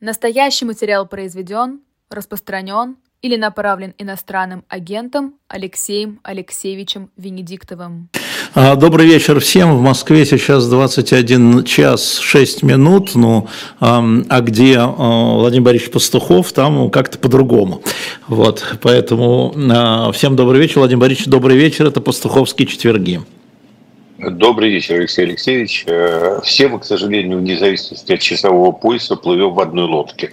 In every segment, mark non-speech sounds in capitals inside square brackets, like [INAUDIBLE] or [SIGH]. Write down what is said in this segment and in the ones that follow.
Настоящий материал произведен, распространен или направлен иностранным агентом Алексеем Алексеевичем Венедиктовым. А, добрый вечер всем. В Москве сейчас 21 час 6 минут. Ну, а где а, Владимир Борисович Пастухов, там как-то по-другому. Вот, поэтому всем добрый вечер. Владимир Борисович, добрый вечер. Это Пастуховские четверги. Добрый вечер, Алексей Алексеевич. Э, все мы, к сожалению, вне зависимости от часового пояса плывем в одной лодке.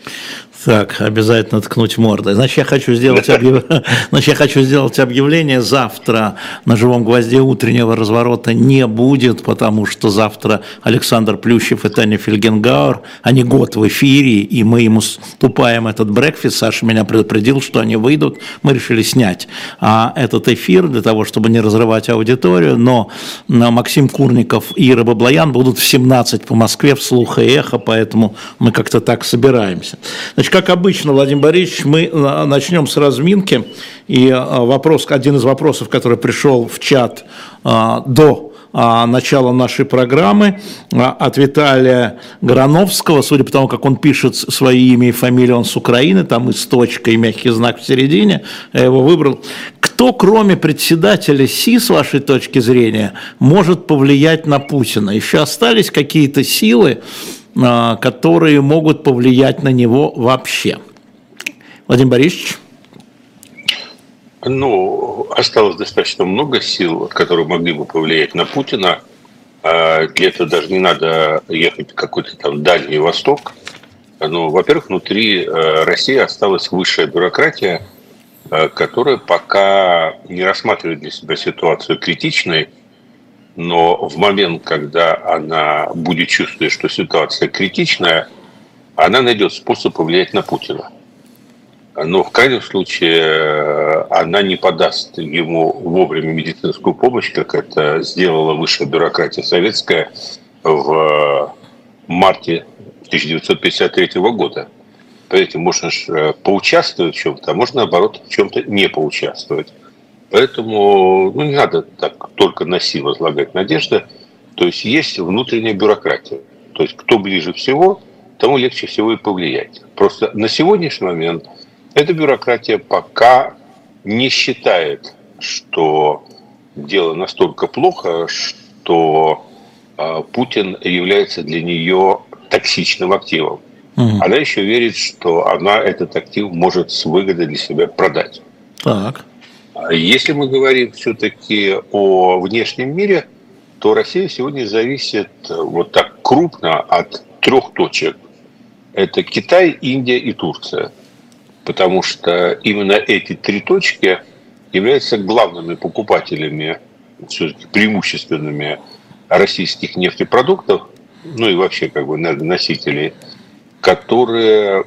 Так, обязательно ткнуть мордой. Значит, я хочу сделать, объяв... [LAUGHS] Значит, я хочу сделать объявление. Завтра на «Живом гвозде» утреннего разворота не будет, потому что завтра Александр Плющев и Таня Фельгенгауэр, они год в эфире, и мы ему ступаем этот брекфист. Саша меня предупредил, что они выйдут. Мы решили снять а, этот эфир для того, чтобы не разрывать аудиторию, но Максим Курников и Ира Баблоян будут в 17 по Москве в слух и эхо, поэтому мы как-то так собираемся. Значит, как обычно, Владимир Борисович, мы а, начнем с разминки. И а, вопрос, один из вопросов, который пришел в чат а, до начала нашей программы от Виталия Грановского, судя по тому, как он пишет свое имя и фамилию, он с Украины, там и с точкой, и мягкий знак в середине, я его выбрал. Кто, кроме председателя СИ, с вашей точки зрения, может повлиять на Путина? Еще остались какие-то силы, которые могут повлиять на него вообще. Владимир Борисович? Ну, осталось достаточно много сил, которые могли бы повлиять на Путина. А, для этого даже не надо ехать в какой-то там Дальний Восток. Ну, во-первых, внутри э, России осталась высшая бюрократия, которая пока не рассматривает для себя ситуацию критичной, но в момент, когда она будет чувствовать, что ситуация критичная, она найдет способ повлиять на Путина. Но в крайнем случае э, она не подаст ему вовремя медицинскую помощь, как это сделала высшая бюрократия советская в марте 1953 года. Поэтому можно э, поучаствовать в чем-то, а можно, наоборот, в чем-то не поучаствовать. Поэтому ну, не надо так только на силу возлагать надежды. То есть есть внутренняя бюрократия. То есть кто ближе всего, тому легче всего и повлиять. Просто на сегодняшний момент эта бюрократия пока не считает, что дело настолько плохо, что э, Путин является для нее токсичным активом. Угу. Она еще верит, что она этот актив может с выгодой для себя продать. Так. Если мы говорим все-таки о внешнем мире, то Россия сегодня зависит э, вот так крупно от трех точек. Это Китай, Индия и Турция. Потому что именно эти три точки являются главными покупателями, все-таки преимущественными российских нефтепродуктов, ну и вообще как бы носителей, которые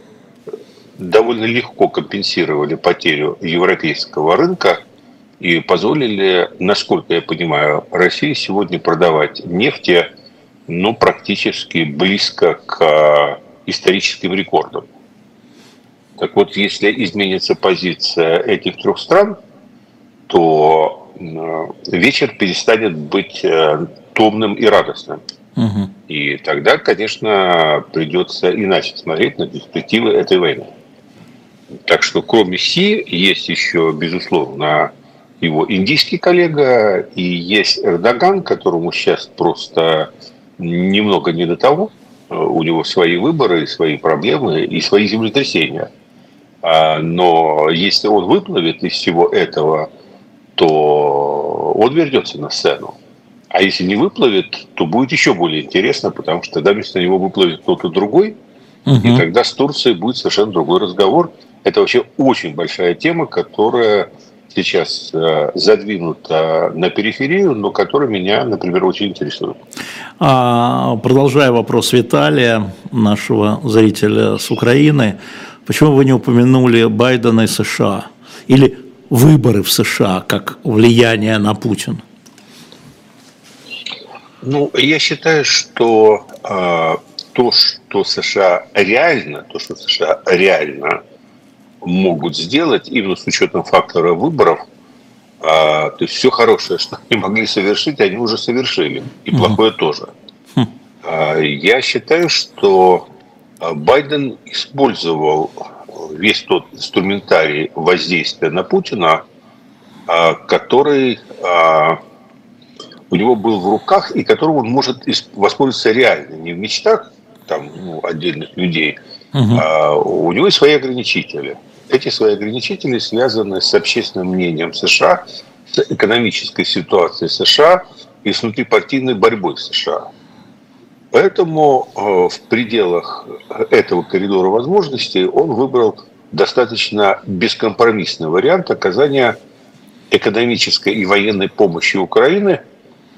довольно легко компенсировали потерю европейского рынка и позволили, насколько я понимаю, России сегодня продавать нефти ну, практически близко к а, историческим рекордам. Так вот, если изменится позиция этих трех стран, то вечер перестанет быть э, томным и радостным. Угу. И тогда, конечно, придется иначе смотреть на перспективы этой войны. Так что кроме Си есть еще, безусловно, его индийский коллега, и есть Эрдоган, которому сейчас просто немного не до того. У него свои выборы, свои проблемы и свои землетрясения. А, но если он выплывет из всего этого, то он вернется на сцену. А если не выплывет, то будет еще более интересно, потому что тогда вместо него выплывет кто-то другой, угу. и тогда с Турцией будет совершенно другой разговор. Это вообще очень большая тема, которая сейчас э, задвинута на периферию, но которая меня, например, очень интересует. А, продолжая вопрос Виталия, нашего зрителя с Украины, почему вы не упомянули Байдена и США? Или выборы в США как влияние на Путина? Ну, я считаю, что э, то, что США реально, то, что США реально могут сделать, именно с учетом фактора выборов, э, то есть все хорошее, что они могли совершить, они уже совершили, и плохое тоже. Э, я считаю, что Байден использовал весь тот инструментарий воздействия на Путина, который у него был в руках и которым он может воспользоваться реально, не в мечтах там, ну, отдельных людей, угу. а у него есть свои ограничители. Эти свои ограничители связаны с общественным мнением США, с экономической ситуацией США и с внутрипартийной борьбой США. Поэтому э, в пределах этого коридора возможностей он выбрал достаточно бескомпромиссный вариант оказания экономической и военной помощи Украины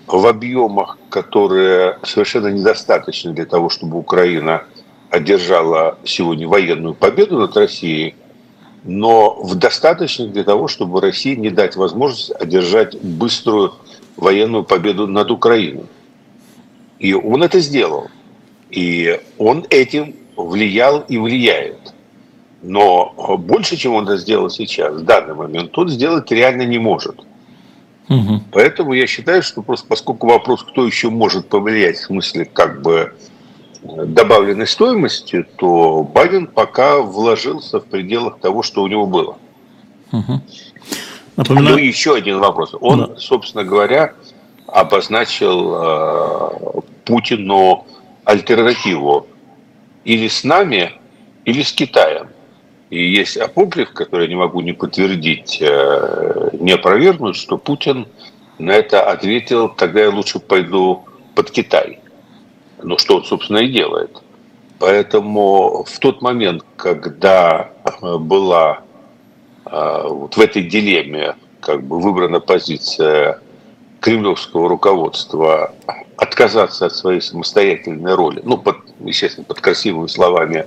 в объемах, которые совершенно недостаточны для того, чтобы Украина одержала сегодня военную победу над Россией, но в достаточных для того, чтобы России не дать возможность одержать быструю военную победу над Украиной. И он это сделал. И он этим влиял и влияет. Но больше, чем он это сделал сейчас, в данный момент, он сделать реально не может. Угу. Поэтому я считаю, что просто поскольку вопрос, кто еще может повлиять, в смысле как бы добавленной стоимости, то Байден пока вложился в пределах того, что у него было. Угу. Напоминаю... Ну еще один вопрос. Он, да. собственно говоря, обозначил э, Путину альтернативу или с нами, или с Китаем. И есть апокриф, который я не могу не подтвердить, э, не опровергнуть, что Путин на это ответил, тогда я лучше пойду под Китай. Ну, что он, собственно, и делает. Поэтому в тот момент, когда э, была э, вот в этой дилемме как бы выбрана позиция кремлевского руководства отказаться от своей самостоятельной роли, ну, под, естественно, под красивыми словами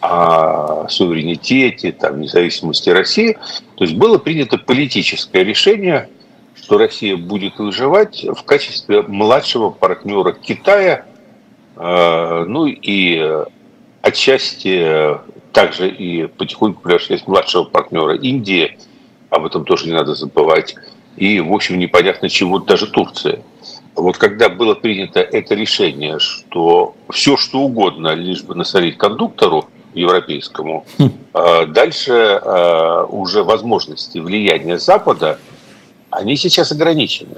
о суверенитете, там, независимости России, то есть было принято политическое решение, что Россия будет выживать в качестве младшего партнера Китая ну и отчасти также и потихоньку превращаясь младшего партнера Индии, об этом тоже не надо забывать, и, в общем, непонятно чего даже Турция. Вот когда было принято это решение, что все что угодно, лишь бы насолить кондуктору европейскому, хм. э, дальше э, уже возможности влияния Запада, они сейчас ограничены.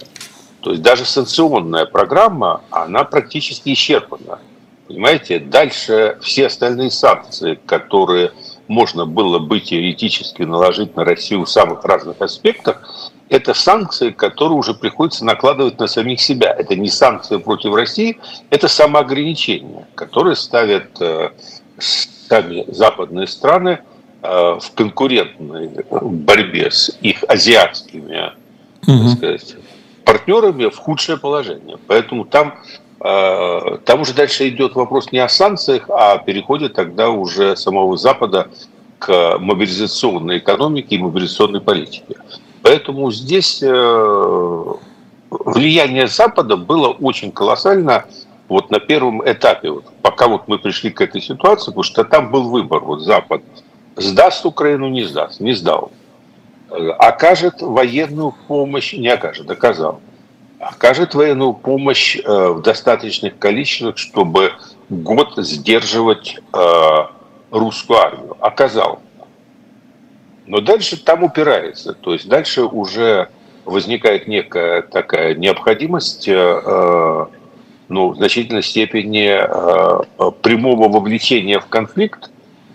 То есть даже санкционная программа, она практически исчерпана. Понимаете, дальше все остальные санкции, которые можно было бы теоретически наложить на Россию в самых разных аспектах, это санкции, которые уже приходится накладывать на самих себя. Это не санкции против России, это самоограничения, которые ставят э, сами западные страны э, в конкурентной борьбе с их азиатскими угу. так сказать, партнерами в худшее положение. Поэтому там, э, там уже дальше идет вопрос не о санкциях, а переходит тогда уже самого Запада к мобилизационной экономике и мобилизационной политике. Поэтому здесь э, влияние Запада было очень колоссально вот на первом этапе, вот, пока вот мы пришли к этой ситуации, потому что там был выбор, вот Запад сдаст Украину, не сдаст, не сдал окажет военную помощь, не окажет, доказал, окажет военную помощь э, в достаточных количествах, чтобы год сдерживать э, русскую армию. Оказал. Но дальше там упирается. То есть дальше уже возникает некая такая необходимость э, ну, в значительной степени прямого вовлечения в конфликт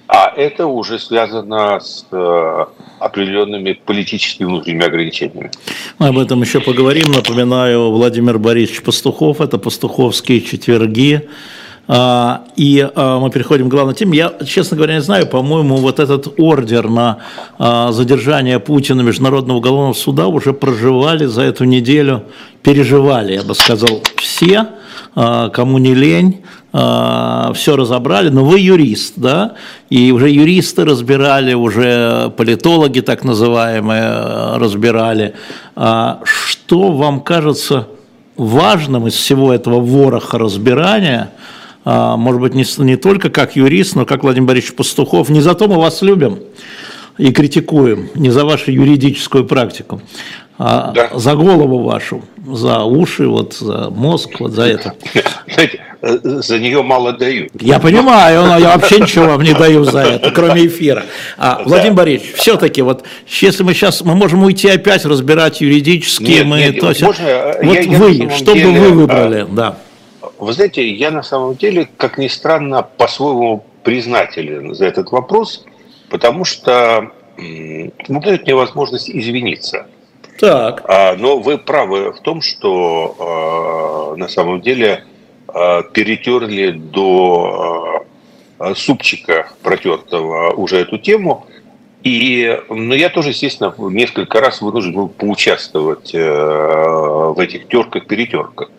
а это уже связано с э, определенными политическими внутренними ограничениями. Мы об этом еще поговорим. Напоминаю, Владимир Борисович Пастухов, это «Пастуховские четверги». А, и а, мы переходим к главной теме. Я, честно говоря, не знаю, по-моему, вот этот ордер на а, задержание Путина Международного уголовного суда уже проживали за эту неделю, переживали, я бы сказал, все, кому не лень, все разобрали, но вы юрист, да, и уже юристы разбирали, уже политологи так называемые разбирали. Что вам кажется важным из всего этого вороха разбирания – а, может быть, не, не только как юрист, но как Владимир Борисович Пастухов. Не за то мы вас любим и критикуем, не за вашу юридическую практику. А да. за голову вашу, за уши, вот за мозг, вот за это. Знаете, э, за нее мало дают. Я понимаю, но я вообще ничего вам не даю за это, кроме эфира. А, Владимир да. Борисович, все-таки вот, если мы сейчас, мы можем уйти опять разбирать юридически, нет, мы, нет, то есть, можно, э, вот я, вы, я что деле, бы вы выбрали, а, да. Вы знаете, я на самом деле, как ни странно, по-своему признателен за этот вопрос, потому что ну, дает мне возможность извиниться. Так. А, но вы правы в том, что а, на самом деле а, перетерли до а, супчика протертого уже эту тему. И ну, я тоже, естественно, несколько раз вынужден был поучаствовать э, в этих терках-перетерках.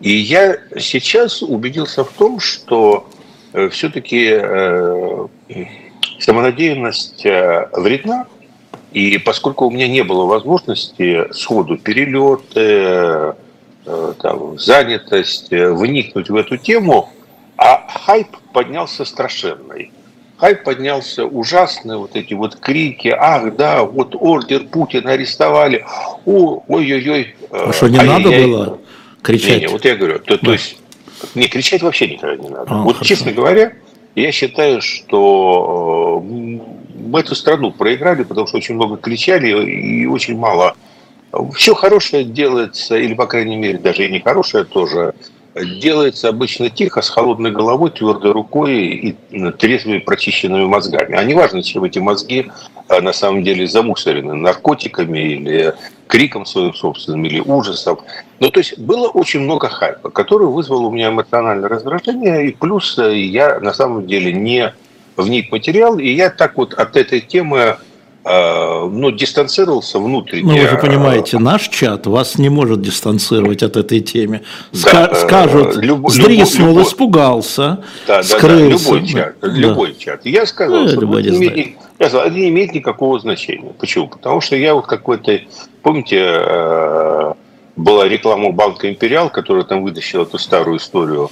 И я сейчас убедился в том, что э, все-таки э, самонадеянность э, вредна, и поскольку у меня не было возможности сходу перелеты, там, занятость, вникнуть в эту тему, а хайп поднялся страшенный. Хайп поднялся ужасный, вот эти вот крики, ах, да, вот ордер Путина арестовали, ой-ой-ой. А что, не надо было? кричать. Не, не, вот я говорю, то, да. то есть, не, кричать вообще никогда не надо. А, вот, хорошо. честно говоря, я считаю, что э, мы эту страну проиграли, потому что очень много кричали и очень мало. Все хорошее делается, или, по крайней мере, даже и нехорошее тоже, делается обычно тихо, с холодной головой, твердой рукой и трезвыми прочищенными мозгами. А не важно, чем эти мозги а, на самом деле замусорены, наркотиками или криком своим собственным, или ужасом. Ну, то есть было очень много хайпа, который вызвал у меня эмоциональное раздражение, и плюс э, я на самом деле не вник материал, и я так вот от этой темы Э, ну, дистанцировался внутренне. Ну, вы же понимаете, наш чат вас не может дистанцировать от этой темы. Ска- да, скажут, люб, сдриснул, любой, испугался, да, скрылся. Да, любой чат. Да. Любой чат. Я сказал, да, что это не, имеет, я сказал, это не имеет никакого значения. Почему? Потому что я вот какой-то, помните, э, была реклама банка «Империал», которая там вытащила эту старую историю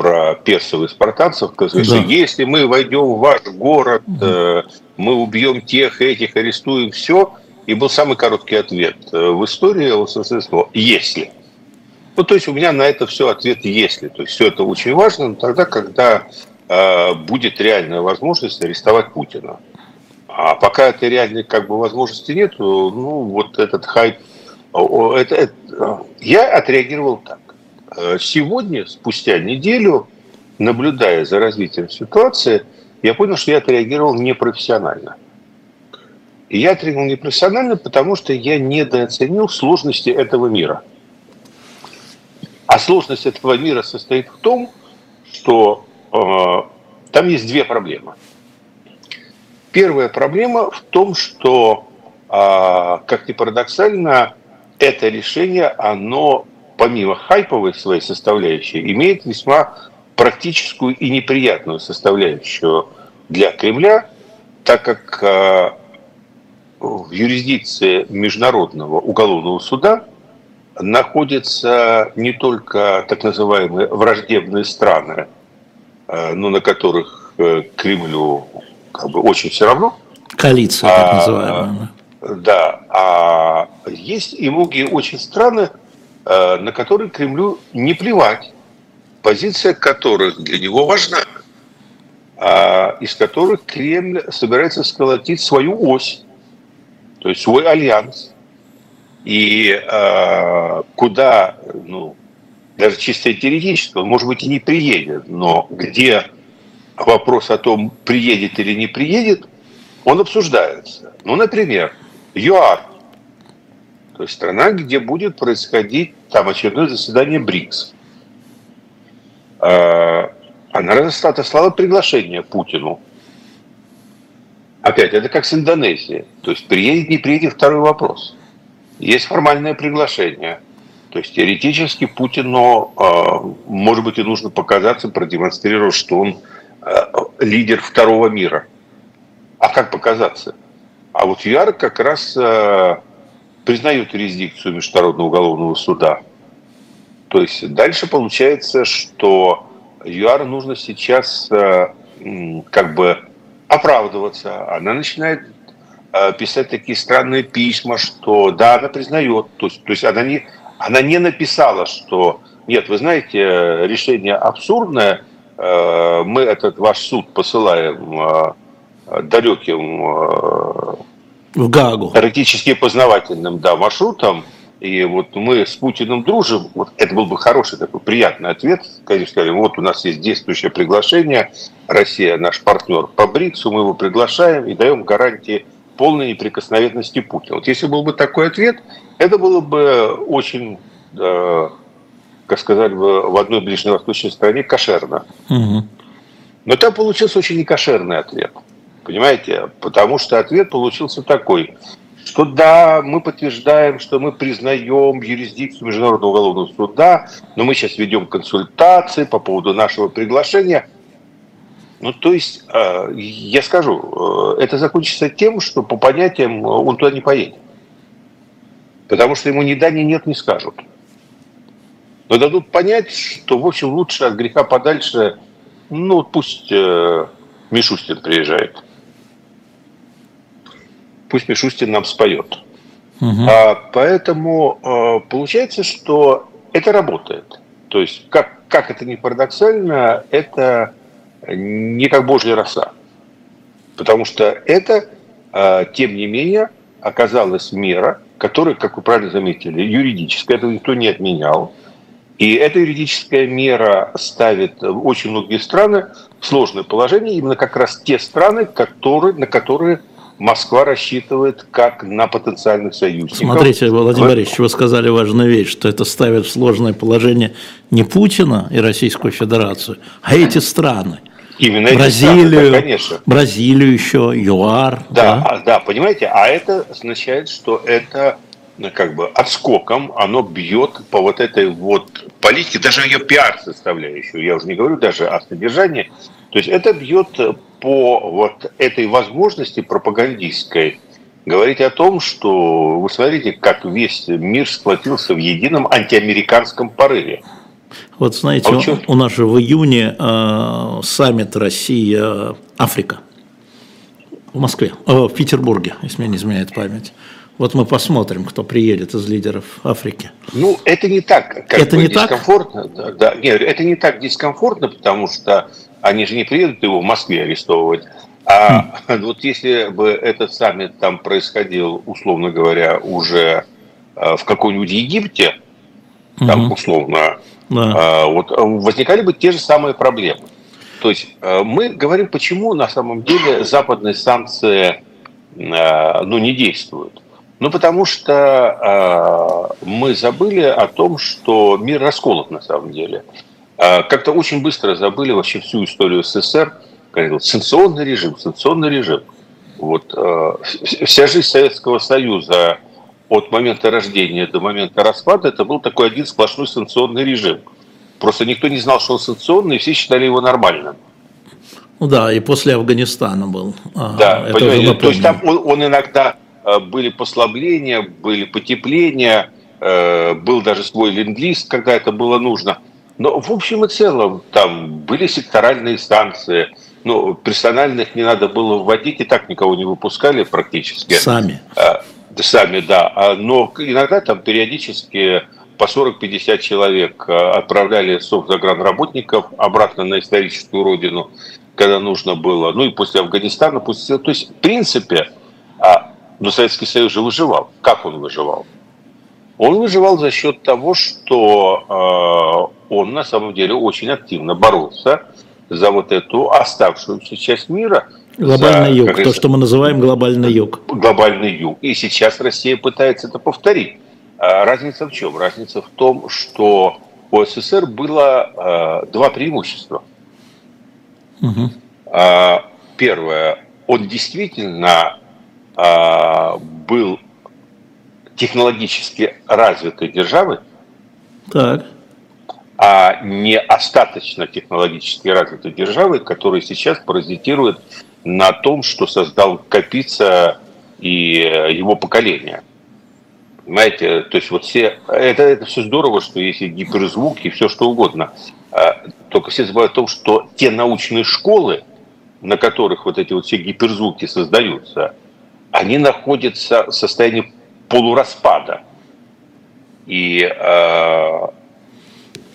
про персов и спартанцев, сказали, да. если мы войдем в ваш город, угу. мы убьем тех, этих, арестуем все. И был самый короткий ответ э, в истории СССР – если. Ну, то есть у меня на это все ответ «если». То есть все это очень важно, но тогда, когда э, будет реальная возможность арестовать Путина. А пока этой реальной как бы возможности нет, ну, вот этот хайп, это, это, я отреагировал так. Э, сегодня, спустя неделю, наблюдая за развитием ситуации, я понял, что я отреагировал непрофессионально. И я отреагировал непрофессионально, потому что я недооценил сложности этого мира. А сложность этого мира состоит в том, что э, там есть две проблемы. Первая проблема в том, что, э, как ни парадоксально, это решение, оно помимо хайповой своей составляющей, имеет весьма практическую и неприятную составляющую для Кремля, так как э, в юрисдикции Международного уголовного суда находятся не только так называемые враждебные страны, э, но на которых э, Кремлю как бы очень все равно. Коалиция, так а, называемая. Да, а есть и многие очень страны, на которые Кремлю не плевать, позиция которых для него важна, а из которых Кремль собирается сколотить свою ось, то есть свой альянс. И э, куда, ну, даже чисто теоретически, он, может быть, и не приедет, но где вопрос о том, приедет или не приедет, он обсуждается. Ну, например, ЮАР, то есть страна, где будет происходить там очередное заседание БРИКС. А, она отослала приглашение Путину. Опять, это как с Индонезией. То есть приедет, не приедет, второй вопрос. Есть формальное приглашение. То есть теоретически Путину, а, может быть, и нужно показаться, продемонстрировать, что он а, лидер второго мира. А как показаться? А вот ЮАР как раз признают юрисдикцию Международного уголовного суда. То есть дальше получается, что ЮАР нужно сейчас э, как бы оправдываться. Она начинает э, писать такие странные письма, что да, она признает, то есть, то есть она, не, она не написала, что нет, вы знаете, решение абсурдное, э, мы этот ваш суд посылаем далеким в Гагу. Теоретически познавательным да, маршрутом, и вот мы с Путиным дружим, вот это был бы хороший такой приятный ответ, конечно, сказали, вот у нас есть действующее приглашение, Россия наш партнер по БРИКСу, мы его приглашаем и даем гарантии полной неприкосновенности Путина. Вот если был бы такой ответ, это было бы очень, э, как сказали бы в одной ближневосточной стране, кошерно. Угу. Но там получился очень некошерный ответ. Понимаете? Потому что ответ получился такой – что да, мы подтверждаем, что мы признаем юрисдикцию Международного уголовного суда, но мы сейчас ведем консультации по поводу нашего приглашения. Ну, то есть, э, я скажу, э, это закончится тем, что по понятиям он туда не поедет. Потому что ему ни да, ни нет не скажут. Но дадут понять, что, в общем, лучше от греха подальше, ну, пусть э, Мишустин приезжает пусть Мишустин нам споет. Угу. А, поэтому а, получается, что это работает. То есть, как, как это ни парадоксально, это не как божья роса. Потому что это, а, тем не менее, оказалась мера, которая, как вы правильно заметили, юридическая, это никто не отменял. И эта юридическая мера ставит очень многие страны в сложное положение, именно как раз те страны, которые, на которые Москва рассчитывает как на потенциальных союзников. Смотрите, Владимир Борисович, вы сказали важную вещь, что это ставит в сложное положение не Путина и Российскую Федерацию, а эти страны. Именно Бразилию, эти страны, конечно. Бразилию еще, ЮАР. Да, да, а, да, понимаете, а это означает, что это ну, как бы отскоком, оно бьет по вот этой вот политике, даже ее пиар составляющую, я уже не говорю даже о содержании, то есть это бьет по вот этой возможности пропагандистской говорить о том, что вы смотрите, как весь мир сплотился в едином антиамериканском порыве. Вот знаете, а у, у нас же в июне э, саммит Россия-Африка в Москве, э, в Петербурге, если мне не изменяет память. Вот мы посмотрим, кто приедет из лидеров Африки. Ну, это не так, как это бы, не дискомфортно. Так? Да, да. Нет, это не так дискомфортно, потому что они же не приедут его в Москве арестовывать. А [LAUGHS] вот если бы этот саммит там происходил, условно говоря, уже э, в каком-нибудь Египте, там условно, да. Э, вот, э, возникали бы те же самые проблемы. То есть мы говорим, почему на самом деле западные санкции ну, не действуют. Ну, потому что мы забыли о том, что мир расколот на самом деле. А, как-то очень быстро забыли вообще всю историю СССР. Санкционный режим, санкционный режим. Вот, а, вся жизнь Советского Союза от момента рождения до момента распада это был такой один сплошной санкционный режим. Просто никто не знал, что он санкционный, и все считали его нормальным. Ну да, и после Афганистана был. А, да, это понимаете, то есть там он, он иногда были послабления, были потепления, был даже свой ленд-лист, когда это было нужно – но в общем и целом там были секторальные станции, ну, персональных не надо было вводить, и так никого не выпускали практически. Сами. А, сами, да. А, но иногда там периодически по 40-50 человек а, отправляли соцзагранработников обратно на историческую родину, когда нужно было. Ну и после Афганистана, после... То есть, в принципе, а, но Советский Союз же выживал. Как он выживал? Он выживал за счет того, что э, он на самом деле очень активно боролся за вот эту оставшуюся часть мира. Глобальный за, юг, то, что мы называем глобальный юг. Глобальный юг. И сейчас Россия пытается это повторить. А разница в чем? Разница в том, что у СССР было э, два преимущества. Угу. Э, первое, он действительно э, был технологически развитой державы, так. а не остаточно технологически развитой державы, которая сейчас паразитирует на том, что создал Капица и его поколение. Понимаете, то есть вот все, это, это все здорово, что есть и гиперзвук, и все что угодно. А, только все забывают о том, что те научные школы, на которых вот эти вот все гиперзвуки создаются, они находятся в состоянии полураспада. И э,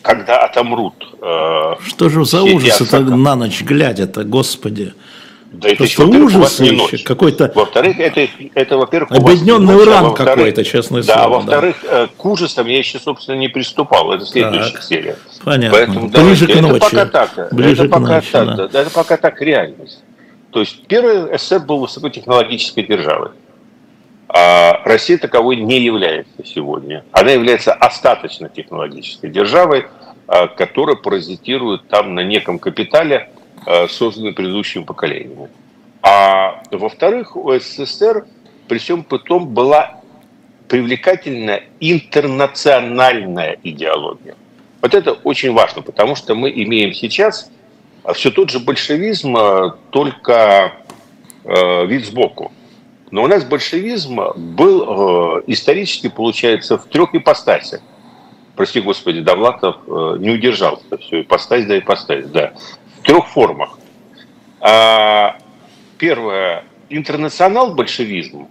когда отомрут... Э, Что же за ужас это на ночь глядя-то, Господи? Да это Просто еще, ужас не ночь. Какой-то... Во-вторых, это, это во-первых, объединенный уран а какой-то, честно да, слово. А во-вторых, да. к ужасам я еще, собственно, не приступал. Это следующая так. серия. Понятно. Поэтому, Ближе давайте, к ночи. Это пока так. Ближе это, пока ночи, так да. это пока так реальность. То есть первый СССР был высокотехнологической державой. А Россия таковой не является сегодня. Она является остаточно технологической державой, а, которая паразитирует там на неком капитале, а, созданном предыдущими поколениями. А во-вторых, у СССР при всем потом была привлекательная интернациональная идеология. Вот это очень важно, потому что мы имеем сейчас все тот же большевизм, только вид сбоку. Но у нас большевизм был э, исторически, получается, в трех ипостасях. Прости господи, Довлатов э, не удержался. Все, ипостась да ипостась, да. В трех формах. А, первое, интернационал-большевизм,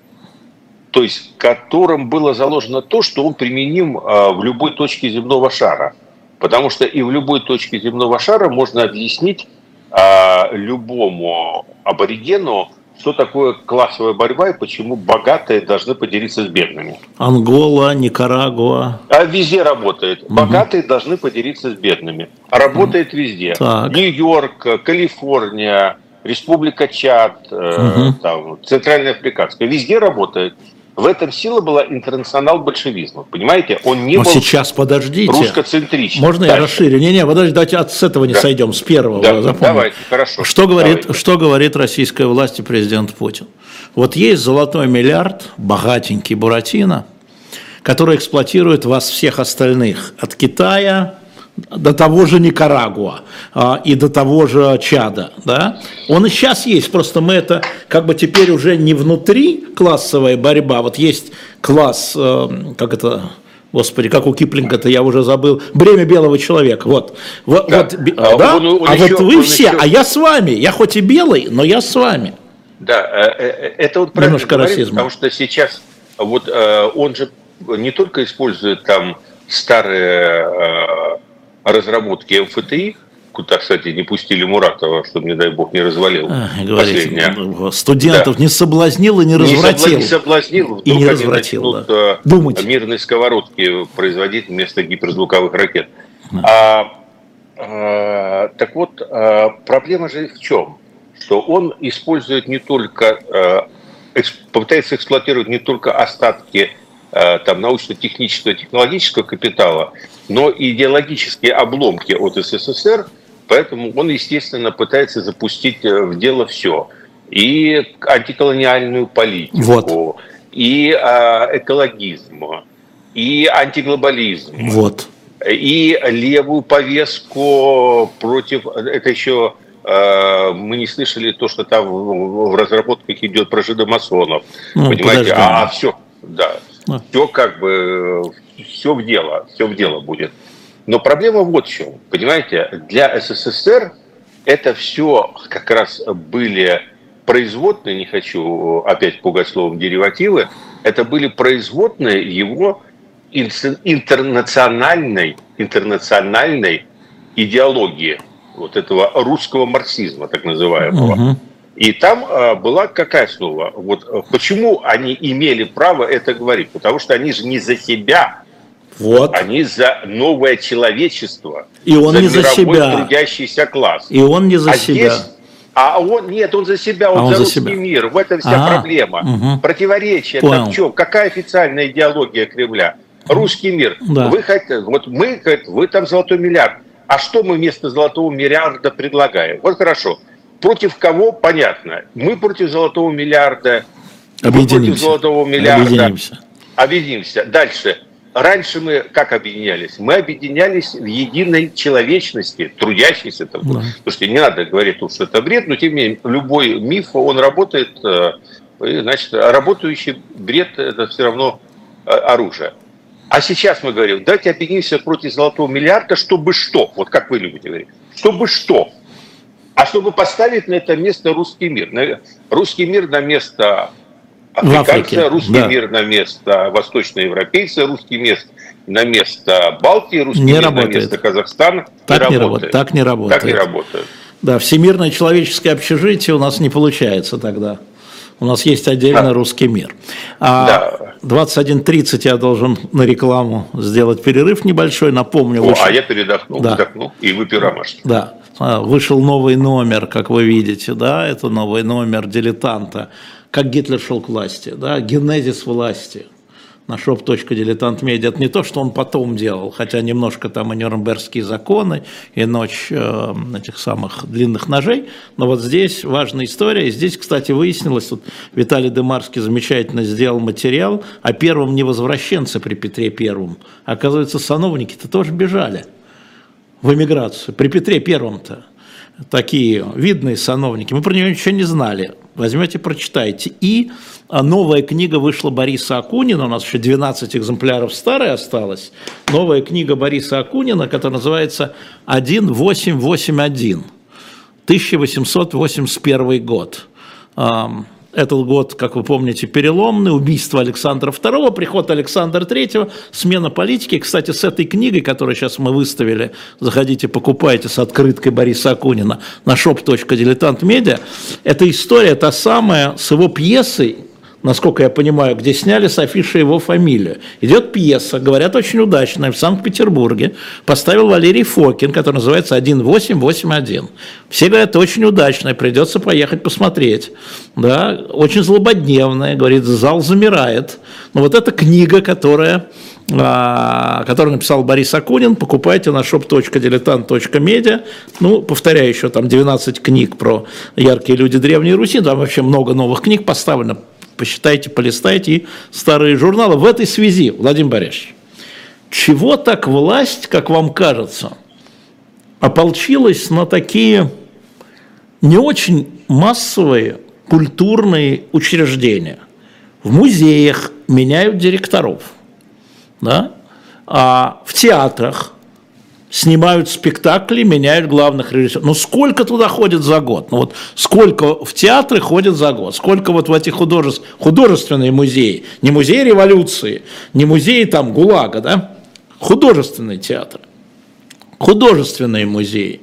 то есть которым было заложено то, что он применим э, в любой точке земного шара. Потому что и в любой точке земного шара можно объяснить э, любому аборигену, что такое классовая борьба и почему богатые должны поделиться с бедными. Ангола, Никарагуа. А везде работает. Угу. Богатые должны поделиться с бедными. А работает угу. везде. Нью-Йорк, Калифорния, Республика Чад, угу. там, Центральная Африканская. Везде работает. В этом сила была интернационал большевизма. Понимаете, он не Но был сейчас подождите. русскоцентричным. Можно Дальше. я расширю? Не-не, подождите, давайте от с этого не да. сойдем, с первого. Да, запомним. давайте, хорошо. Что говорит, что говорит российская власть и президент Путин? Вот есть золотой миллиард, богатенький Буратино, который эксплуатирует вас всех остальных. От Китая до того же Никарагуа а, и до того же Чада, да, он и сейчас есть, просто мы это как бы теперь уже не внутри классовая борьба, вот есть класс, э, как это, Господи, как у Киплинга-то я уже забыл. Бремя белого человека. Вот. Вот, да. вот, а, да? Он, он а еще, вот вы все, еще... а я с вами. Я хоть и белый, но я с вами. Да, э, э, это вот правильно Немножко говорит, расизма. потому что сейчас вот он же не только использует там старые разработки МФТИ, куда, кстати, не пустили Муратова, чтобы, не дай бог, не развалил. А, говорите, студентов да. не соблазнил и не развратил. Не соблазнил, и не развратил. Начнут да. Э, Думать. мирные сковородки производить вместо гиперзвуковых ракет. Да. А, а, так вот, а, проблема же в чем? Что он использует не только, а, пытается эксплуатировать не только остатки там, научно-технического, технологического капитала, но идеологические обломки от СССР, поэтому он, естественно, пытается запустить э, в дело все. И антиколониальную политику, вот. и э, экологизм, и антиглобализм. Вот. И левую повестку против... Это еще э, мы не слышали то, что там в разработках идет про жидомасонов. Ну, понимаете? Подожди. А, а все, да. А. Все как бы все в дело, все в дело будет. Но проблема вот в чем. Понимаете, для СССР это все как раз были производные, не хочу опять пугать словом деривативы, это были производные его интернациональной, интернациональной идеологии, вот этого русского марксизма, так называемого. Угу. И там э, была какая слово? Вот э, почему они имели право это говорить? Потому что они же не за себя вот. Они за новое человечество. И он за не за себя. трудящийся класс. И он не за а себя. Здесь, а он нет, он за себя, он, а он за, за русский себя. мир. В этом вся а, проблема. Угу. Противоречие. Понял. в чем? Какая официальная идеология Кремля? Русский мир. Да. Вы хотите, вот мы, вы там золотой миллиард. А что мы вместо золотого миллиарда предлагаем? Вот хорошо. Против кого? Понятно. Мы против золотого миллиарда. Объединимся. Мы против золотого миллиарда. Объединимся. Объединимся. Дальше. Раньше мы как объединялись? Мы объединялись в единой человечности, трудящейся. Там. Да. Слушайте, не надо говорить, что это бред, но тем не менее, любой миф, он работает, э, значит, работающий бред – это все равно э, оружие. А сейчас мы говорим, давайте объединимся против золотого миллиарда, чтобы что? Вот как вы любите говорить. Чтобы что? А чтобы поставить на это место русский мир. Русский мир на место Африканцы, русский да. мир на место восточноевропейцы, русский мест на место Балтии, русский не мир работает. на место Казахстана. Так не, не работает. Так не работает. Так не работает. Да, всемирное человеческое общежитие у нас не получается тогда. У нас есть отдельно да. русский мир. А да. 21.30 я должен на рекламу сделать перерыв небольшой, напомню. О, вышел... А я передохнул, да. вздохнул и выпил ромашки. Да, вышел новый номер, как вы видите, да, это новый номер дилетанта. Как Гитлер шел к власти, да, генезис власти на shop.diletantmedia. Это не то, что он потом делал, хотя немножко там и Нюрнбергские законы, и ночь э, этих самых длинных ножей, но вот здесь важная история, и здесь, кстати, выяснилось, вот Виталий Демарский замечательно сделал материал о первом невозвращенце при Петре Первом. Оказывается, сановники-то тоже бежали в эмиграцию, при Петре Первом-то такие видные сановники, мы про него ничего не знали. Возьмете, прочитайте. И а, новая книга вышла Бориса Акунина, у нас еще 12 экземпляров старой осталось. Новая книга Бориса Акунина, которая называется «1881», 1881 год. Этот год, как вы помните, переломный, убийство Александра II, приход Александра III, смена политики. Кстати, с этой книгой, которую сейчас мы выставили, заходите, покупайте с открыткой Бориса Акунина на shop.diletantmedia, эта история та самая с его пьесой насколько я понимаю, где сняли с афиши его фамилию. Идет пьеса, говорят, очень удачная, в Санкт-Петербурге. Поставил Валерий Фокин, который называется 1881. Все говорят, очень удачная, придется поехать посмотреть. Да, очень злободневная, говорит, зал замирает. Но вот эта книга, которая а, который написал Борис Акунин, покупайте на shop.diletant.media. Ну, повторяю, еще там 12 книг про яркие люди Древней Руси, там вообще много новых книг поставлено посчитайте, полистайте и старые журналы. В этой связи, Владимир Борисович, чего так власть, как вам кажется, ополчилась на такие не очень массовые культурные учреждения? В музеях меняют директоров, да? а в театрах снимают спектакли, меняют главных режиссеров. Ну сколько туда ходит за год? Ну вот сколько в театры ходит за год? Сколько вот в эти художеств... художественные музеи? Не музей революции, не музей там ГУЛАГа, да? Художественный театр, художественные музеи.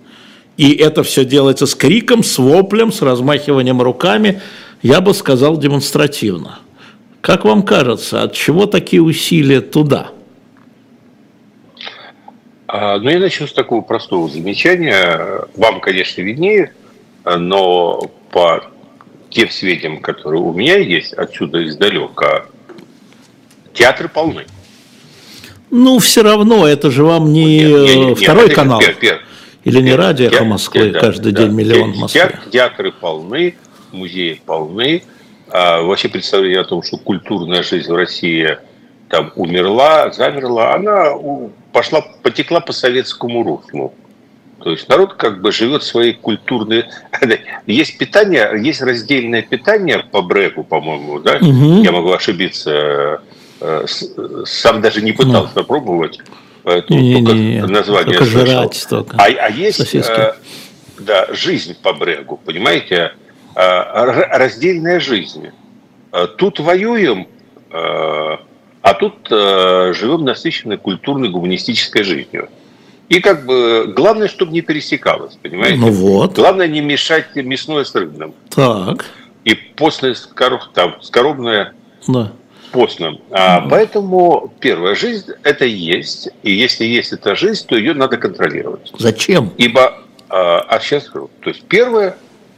И это все делается с криком, с воплем, с размахиванием руками, я бы сказал, демонстративно. Как вам кажется, от чего такие усилия туда – а, ну, я начну с такого простого замечания. Вам, конечно, виднее, но по тем сведениям, которые у меня есть отсюда издалека, театры полны. Ну, все равно, это же вам не, нет, нет, второй нет, канал. Пер, пер, Или не радио «Эхо Москвы», да, каждый да, день миллион в Москве. Театры полны, музеи полны. А, вообще представление о том, что культурная жизнь в России там умерла, замерла, она пошла, потекла по советскому руслу. То есть народ как бы живет своей культурной... [LAUGHS] Есть питание, есть раздельное питание по брегу, по-моему, да? Угу. Я могу ошибиться. Э, сам даже не пытался ну. пробовать. Поэтому не, только не, не, название только жрать только. А, а есть э, да, жизнь по брегу, понимаете? Э, раздельная жизнь. Э, тут воюем, а тут э, живем насыщенной культурной гуманистической жизнью. И как бы главное, чтобы не пересекалось, понимаете? Ну вот. Главное не мешать мясное с рыбным. Так. И постное скороб, там, скоробное да. постным. А, Поэтому первая жизнь это есть. И если есть эта жизнь, то ее надо контролировать. Зачем? Ибо, а, а сейчас скажу, то есть первое,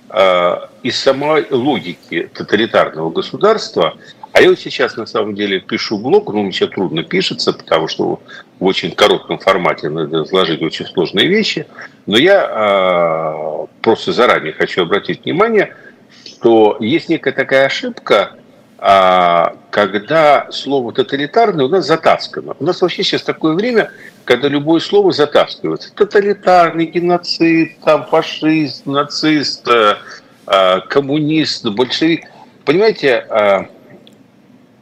а, из самой логики тоталитарного государства – а я вот сейчас на самом деле пишу блог, ну, мне трудно пишется, потому что в очень коротком формате надо изложить очень сложные вещи. Но я э, просто заранее хочу обратить внимание, что есть некая такая ошибка, э, когда слово тоталитарное у нас затаскано. У нас вообще сейчас такое время, когда любое слово затаскивается. Тоталитарный, геноцид, там, фашист, нацист, э, коммунист, большевик. Понимаете, э,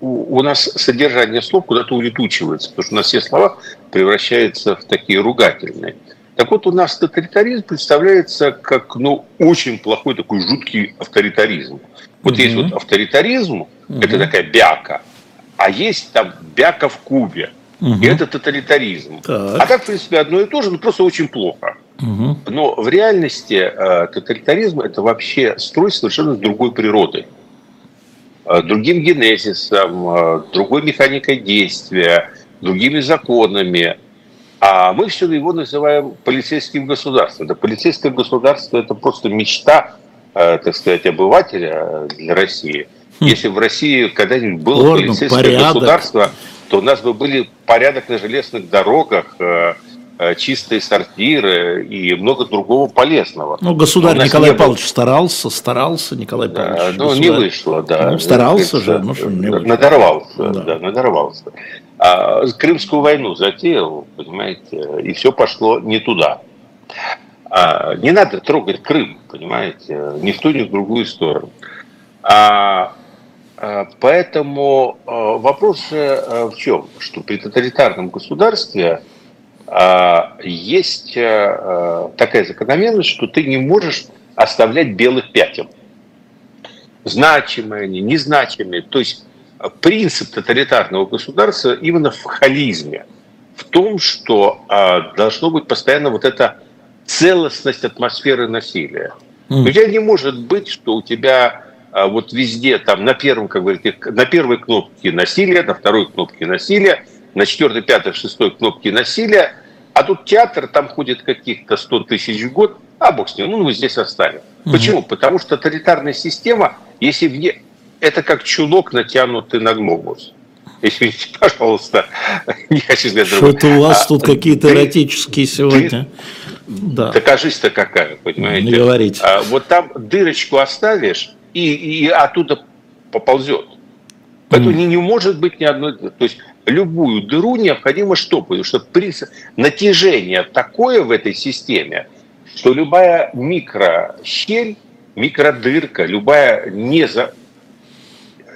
у нас содержание слов куда-то улетучивается, потому что у нас все слова превращаются в такие ругательные. Так вот, у нас тоталитаризм представляется как ну, очень плохой такой жуткий авторитаризм. Вот угу. есть вот авторитаризм, угу. это такая бяка, а есть там бяка в Кубе. Угу. И это тоталитаризм. Так. А так, в принципе, одно и то же, но просто очень плохо. Угу. Но в реальности э, тоталитаризм это вообще строй совершенно другой природой. Э, другим генезисом, э, другой механикой действия, другими законами. А мы все его называем полицейским государством. Да, полицейское государство – это просто мечта, э, так сказать, обывателя для России. Хм. Если в России когда-нибудь было Ладно, полицейское порядок. государство, то у нас бы были порядок на железных дорогах, чистые сортиры и много другого полезного. Ну, государь Николай Павлович старался, старался, Николай Павлович. Да, ну, не вышло, да. Ну, старался же, ну, что не вышло. Надорвался, да, да надорвался а, Крымскую войну затеял, понимаете, и все пошло не туда. А, не надо трогать Крым, понимаете, ни в ту, ни в другую сторону. А, а, поэтому а, вопрос а, в чем? Что при тоталитарном государстве есть а, такая закономерность, что ты не можешь оставлять белых пятен. Значимые они, незначимые. То есть принцип тоталитарного государства именно в холизме, в том, что а, должно быть постоянно вот эта целостность атмосферы насилия. Mm. У тебя не может быть, что у тебя а, вот везде, там на первом, как говорите, на первой кнопке насилие, на второй кнопке насилие, на четвертой, пятой, шестой кнопке насилие, а тут театр, там ходит каких-то 100 тысяч в год, а бог с ним, ну мы здесь оставим. Mm-hmm. Почему? Потому что тоталитарная система, если в ней это как чулок, натянутый на глобус. Извините, [LAUGHS] пожалуйста, не хочу сказать Что-то у вас а, тут какие-то эротические сегодня. Ты, да. Так кажись-то какая, понимаете? Не говорите. А, вот там дырочку оставишь, и, и оттуда поползет. Поэтому mm. не, не может быть ни одной... То есть любую дыру необходимо штопать, потому что принцип натяжение такое в этой системе, что любая микрощель, микродырка, любая не за,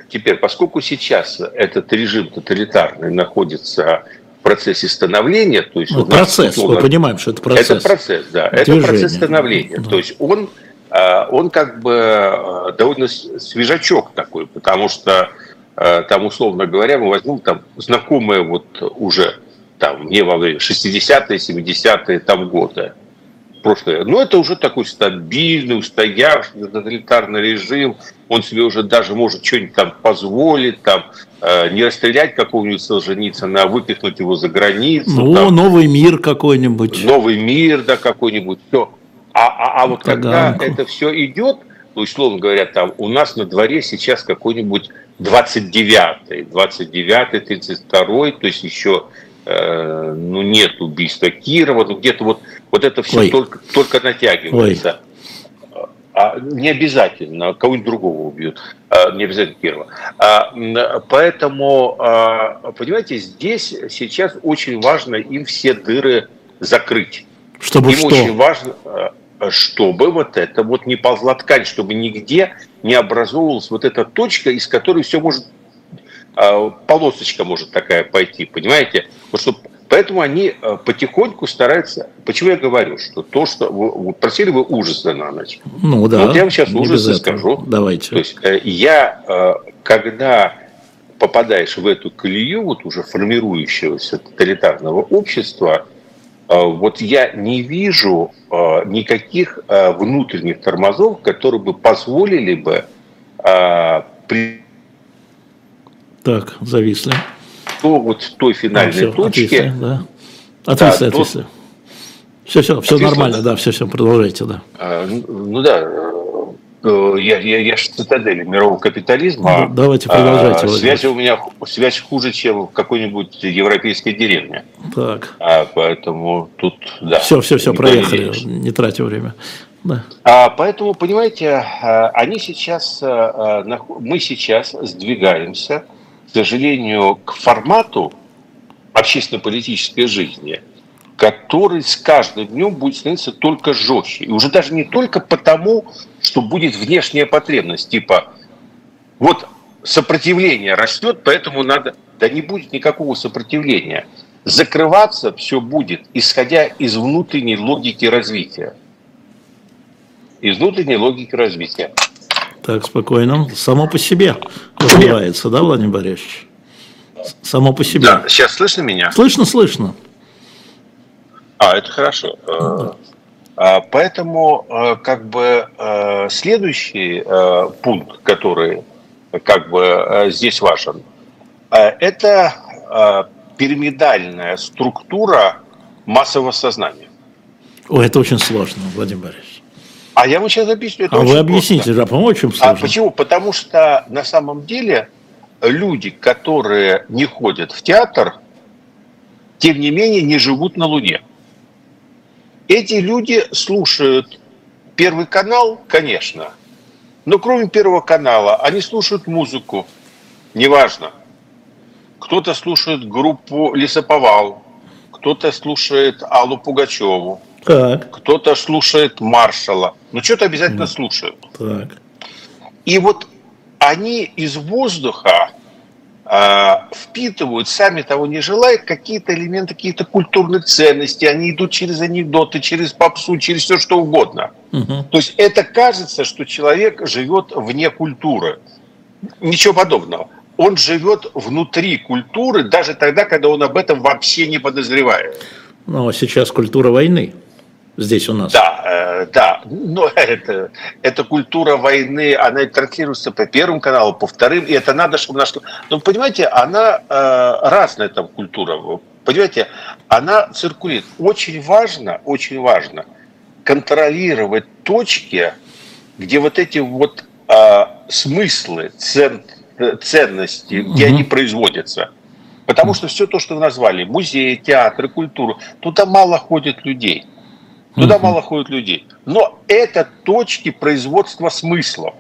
Теперь, поскольку сейчас этот режим тоталитарный находится в процессе становления, то есть ну, процесс, мы понимаем, что это процесс. Это процесс, да, Движение. это процесс становления. Да. То есть он, а, он как бы а, довольно свежачок такой, потому что там, условно говоря, мы возьмем там знакомые вот уже там мне во время 60-е, 70-е там годы, прошлое. Но это уже такой стабильный, устоявший тоталитарный режим. Он себе уже даже может что-нибудь там позволить, там, э, не расстрелять какого-нибудь Солженицына, а выпихнуть его за границу. Ну, там, новый мир какой-нибудь. Новый мир, да, какой-нибудь. Все. А, а, а вот Таганку. когда это все идет, ну, условно говоря, там у нас на дворе сейчас какой-нибудь 29-й, 29-й, 32-й, то есть еще э, ну, нет убийства Кирова, где-то вот вот это все только, только натягивается. Ой. А, не обязательно, кого-нибудь другого убьют, а, не обязательно Кирова. А, поэтому, а, понимаете, здесь сейчас очень важно им все дыры закрыть. Чтобы им что? очень важно, а, чтобы вот это вот не ползла ткань, чтобы нигде не образовывалась вот эта точка, из которой все может а, полосочка может такая пойти, понимаете? Вот чтобы Поэтому они э, потихоньку стараются... Почему я говорю, что то, что... Вы, просили вы ужасы на ночь. Ну да. Вот я вам сейчас ужасы скажу. Давайте. То есть э, я, э, когда попадаешь в эту колею вот уже формирующегося тоталитарного общества, вот я не вижу никаких внутренних тормозов, которые бы позволили бы при... Так, зависли до вот той финальной а, все, точки. Отвисли, да. Отвисли, да, отвисли. Все, все, все нормально, да, все, все, продолжайте, да. А, ну да, я, я, я же цитадель мирового капитализма. Ну, давайте продолжайте. А, связь у меня связь хуже, чем в какой-нибудь европейской деревне. Так. А, поэтому тут, да. Все, все, все, проехали, не, не тратя время. Да. А, поэтому, понимаете, а, они сейчас, а, мы сейчас сдвигаемся сожалению, к формату общественно-политической жизни, который с каждым днем будет становиться только жестче. И уже даже не только потому, что будет внешняя потребность, типа вот сопротивление растет, поэтому надо... Да не будет никакого сопротивления. закрываться все будет, исходя из внутренней логики развития. Из внутренней логики развития. Так, спокойно. Само по себе развивается, да, Владимир Борисович? Само по себе. Да, сейчас слышно меня? Слышно, слышно. А, это хорошо. Да. А, поэтому э, как бы э, следующий э, пункт, который как бы здесь важен, это пирамидальная структура массового сознания. О, это очень сложно, Владимир Борисович. А я вам сейчас объясню. Это а вы объясните, просто. да, по-моему, очень сложно. А почему? Потому что на самом деле люди, которые не ходят в театр, тем не менее не живут на Луне. Эти люди слушают Первый канал, конечно, но кроме Первого канала они слушают музыку, неважно. Кто-то слушает группу Лесоповал, кто-то слушает Аллу Пугачеву, так. кто-то слушает Маршала. Ну, что-то обязательно слушают. Так. И вот они из воздуха впитывают, сами того не желая, какие-то элементы, какие-то культурные ценности. Они идут через анекдоты, через попсу, через все что угодно. Угу. То есть это кажется, что человек живет вне культуры. Ничего подобного. Он живет внутри культуры, даже тогда, когда он об этом вообще не подозревает. Ну, а сейчас культура войны здесь у нас. Да, э, да, но [LAUGHS] это, эта культура войны, она транслируется по Первому каналу, по вторым, и это надо, чтобы нашло. Но понимаете, она э, разная там культура, понимаете, она циркулирует. Очень важно, очень важно контролировать точки, где вот эти вот э, смыслы, цен, ценности, где угу. они производятся. Потому что все то, что вы назвали, музеи, театры, культуру, туда мало ходит людей. Туда мало ходят людей. Но это точки производства смыслов.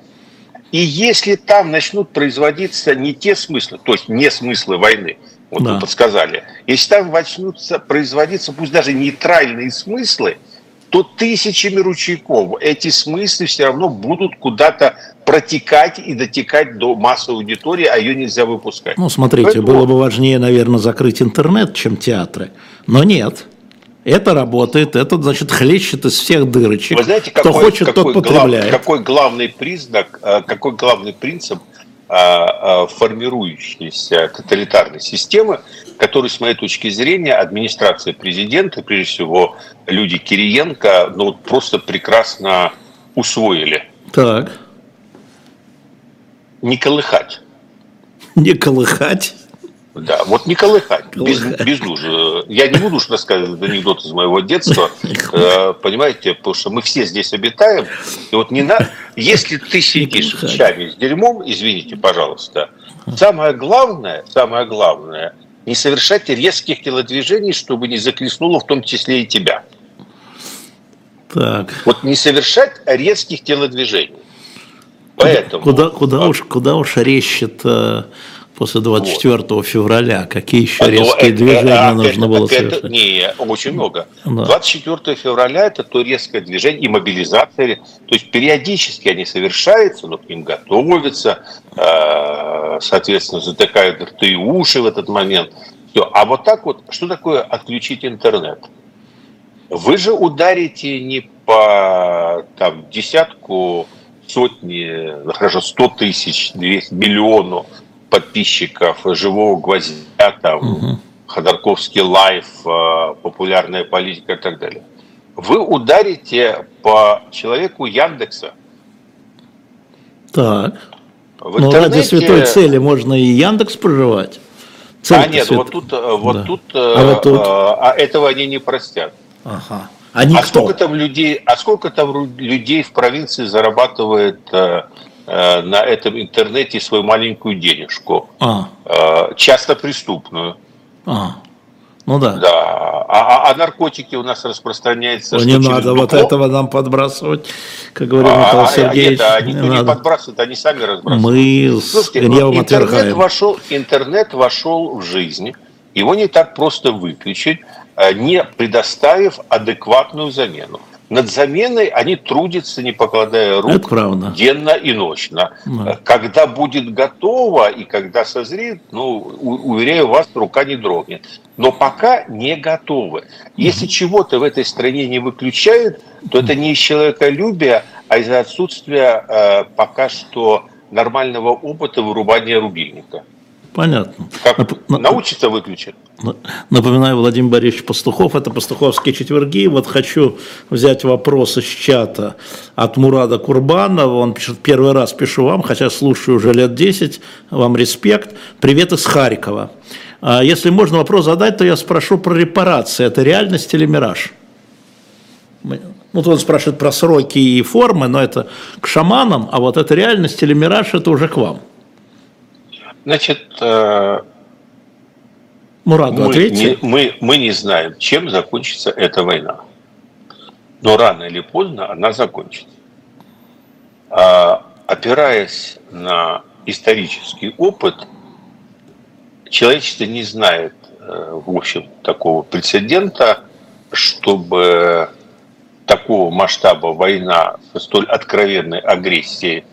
И если там начнут производиться не те смыслы, то есть не смыслы войны, вот да. вы подсказали, если там начнут производиться пусть даже нейтральные смыслы, то тысячами ручейков эти смыслы все равно будут куда-то протекать и дотекать до массовой аудитории, а ее нельзя выпускать. Ну, смотрите, Поэтому... было бы важнее, наверное, закрыть интернет, чем театры. Но нет. Это работает, это, значит, хлещет из всех дырочек. Вы знаете, какой, Кто хочет, какой тот потребляет. Глав, какой главный признак, э, какой главный принцип э, э, формирующейся тоталитарной системы, который, с моей точки зрения, администрация президента, прежде всего люди Кириенко, ну, просто прекрасно усвоили. Так. Не колыхать. Не колыхать? Да, вот не колыхать, без, без нужды. Я не буду уж рассказывать анекдот из моего детства, [LAUGHS] э, понимаете, потому что мы все здесь обитаем. И вот не на... Если ты сидишь в чаме с дерьмом, извините, пожалуйста, самое главное, самое главное, не совершать резких телодвижений, чтобы не заклеснуло в том числе и тебя. Так. Вот не совершать резких телодвижений. Поэтому... Куда, куда, уж, куда уж резче-то после 24 вот. февраля? Какие еще резкие это, движения а, нужно это, было это, совершать? Не, очень много. Да. 24 февраля это то резкое движение и мобилизация. То есть периодически они совершаются, но к ним готовятся, э, соответственно, затыкают рты и уши в этот момент. Все. А вот так вот, что такое отключить интернет? Вы же ударите не по там, десятку, сотни, ну, хорошо, сто тысяч, 200, миллиону подписчиков «Живого гвоздя», там, угу. Ходорковский лайф, э, популярная политика и так далее. Вы ударите по человеку Яндекса. Так. В интернете... Но ради святой цели можно и Яндекс проживать. Цель а нет, свят... вот тут, э, вот, да. тут, а вот тут, а этого они не простят. Ага. А, а сколько там людей, а сколько там людей в провинции зарабатывает Э, на этом интернете свою маленькую денежку, а. Э, часто преступную. А. Ну да. Да. А, а, а наркотики у нас распространяются. Ну, не надо вот этого нам подбрасывать, как говорил а, Николай а, Сергеевич. Нет, они не, не подбрасывают, они сами разбрасывают. Мы Слушайте, с гневом интернет вошел, интернет вошел в жизнь. Его не так просто выключить, э, не предоставив адекватную замену. Над заменой они трудятся, не покладая рук, денно и ночно. Да. Когда будет готово и когда созреет, ну, уверяю вас, рука не дрогнет. Но пока не готовы. Если чего-то в этой стране не выключают, то это не из человеколюбия, а из-за отсутствия э, пока что нормального опыта вырубания рубильника. Понятно. Как Нап... научится выключить. Напоминаю, Владимир Борисович Пастухов, это Пастуховские четверги. Вот хочу взять вопрос из чата от Мурада Курбанова. Он пишет, первый раз пишу вам, хотя слушаю уже лет 10, вам респект. Привет из Харькова. А если можно вопрос задать, то я спрошу про репарации. Это реальность или мираж? Ну, тут он спрашивает про сроки и формы, но это к шаманам, а вот это реальность или мираж, это уже к вам. Значит, э, Мураду мы, ответьте. Не, мы, мы не знаем, чем закончится эта война. Но рано или поздно она закончится. А, опираясь на исторический опыт, человечество не знает, э, в общем, такого прецедента, чтобы такого масштаба война столь откровенной агрессии,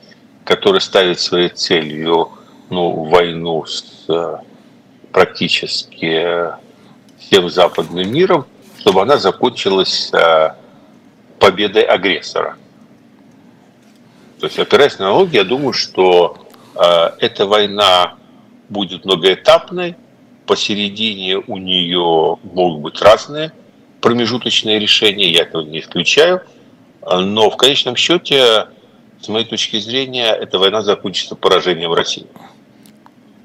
которая ставит своей целью ну, войну с э, практически всем западным миром, чтобы она закончилась э, победой агрессора. То есть, опираясь на аналогию, я думаю, что э, эта война будет многоэтапной, посередине у нее могут быть разные промежуточные решения, я этого не исключаю, но в конечном счете, с моей точки зрения, эта война закончится поражением России.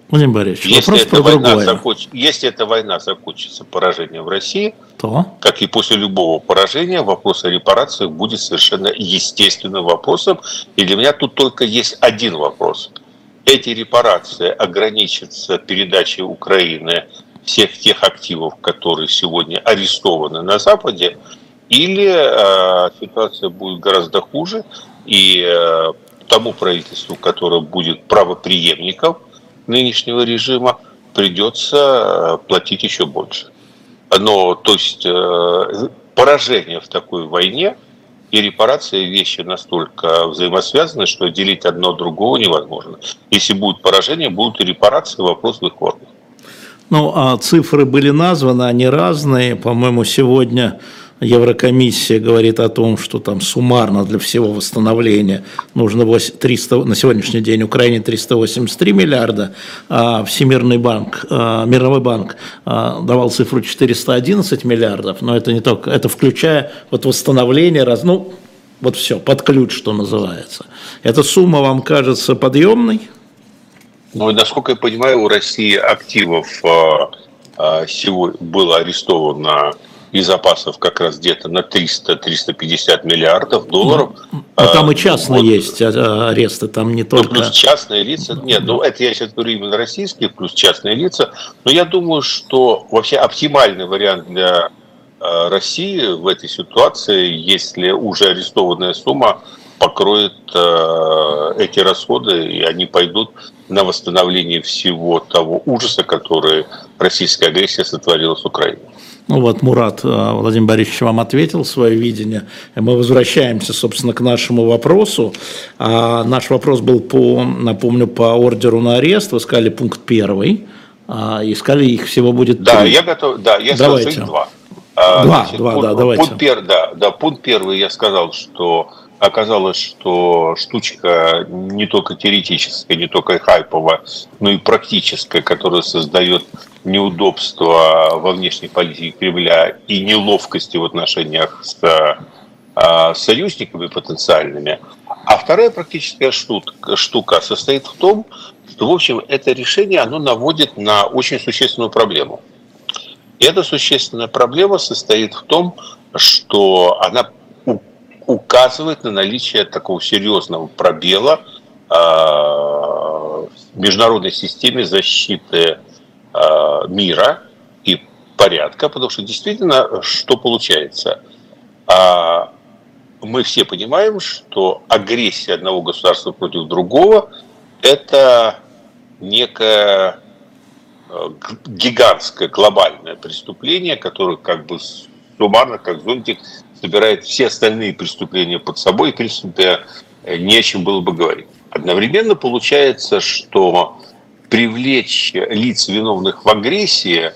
Владимир Борисович, если вопрос эта, война законч... если эта война закончится поражением в России, то? как и после любого поражения, вопрос о репарациях будет совершенно естественным вопросом. И для меня тут только есть один вопрос. Эти репарации ограничатся передачей Украины всех тех активов, которые сегодня арестованы на Западе, или э, ситуация будет гораздо хуже, и э, тому правительству, которое будет правоприемником нынешнего режима придется э, платить еще больше. Но, то есть, э, поражение в такой войне и репарация вещи настолько взаимосвязаны, что делить одно от другого невозможно. Если будет поражение, будут и репарации, вопрос в их форме. Ну, а цифры были названы, они разные. По-моему, сегодня Еврокомиссия говорит о том, что там суммарно для всего восстановления нужно 300, на сегодняшний день Украине 383 миллиарда, а Всемирный банк, а, Мировой банк а, давал цифру 411 миллиардов, но это не только, это включая вот восстановление, раз, ну, вот все, под ключ, что называется. Эта сумма вам кажется подъемной? Ну, насколько я понимаю, у России активов всего было арестовано и запасов как раз где-то на 300-350 миллиардов долларов. Ну, там и а, частные вот. есть а, а, аресты, там не ну, только... Ну, плюс частные лица, нет, ну это я сейчас говорю именно российские, плюс частные лица, но я думаю, что вообще оптимальный вариант для России в этой ситуации, если уже арестованная сумма покроет эти расходы, и они пойдут на восстановление всего того ужаса, который российская агрессия сотворила с Украиной. Ну вот Мурат э, Владимир Борисович вам ответил свое видение. Мы возвращаемся, собственно, к нашему вопросу. А наш вопрос был по, напомню, по ордеру на арест. Вы сказали пункт первый. А, искали их всего будет Да, три. я готов. Да, я давайте. сказал, два. А, два, Значит, два, пункт, да, давайте. Пункт, пер, да, да, пункт первый я сказал, что оказалось, что штучка не только теоретическая, не только хайповая, но и практическая, которая создает неудобства во внешней политике Кремля и неловкости в отношениях с а, союзниками потенциальными. А вторая практическая штука, состоит в том, что, в общем, это решение оно наводит на очень существенную проблему. И эта существенная проблема состоит в том, что она указывает на наличие такого серьезного пробела э, в международной системе защиты э, мира и порядка, потому что действительно, что получается? А, мы все понимаем, что агрессия одного государства против другого – это некое э, гигантское глобальное преступление, которое как бы суммарно, как зонтик, собирает все остальные преступления под собой, и, в принципе, не о чем было бы говорить. Одновременно получается, что привлечь лиц, виновных в агрессии,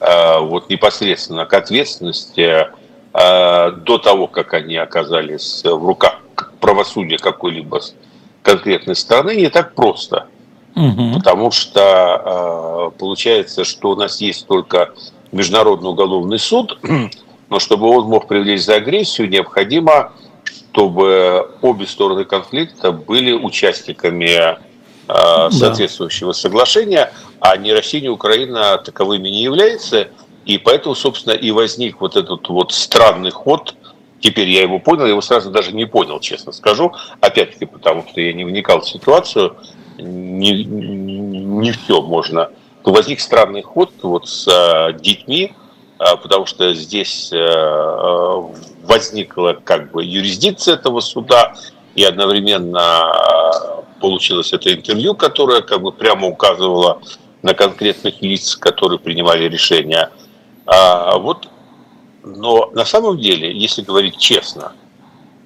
э, вот непосредственно к ответственности э, до того, как они оказались в руках правосудия какой-либо конкретной страны, не так просто. Угу. Потому что э, получается, что у нас есть только Международный уголовный суд, [CLEARS THROAT] но чтобы он мог привлечь за агрессию, необходимо, чтобы обе стороны конфликта были участниками э, соответствующего да. соглашения, а ни Россия, ни Украина таковыми не являются, и поэтому, собственно, и возник вот этот вот странный ход. Теперь я его понял, я его сразу даже не понял, честно скажу. Опять-таки, потому что я не вникал в ситуацию, не, не все можно. То возник странный ход вот с э, детьми, э, потому что здесь э, возникла как бы юрисдикция этого суда, и одновременно получилось это интервью, которое как бы прямо указывало на конкретных лиц, которые принимали решения. А вот, но на самом деле, если говорить честно,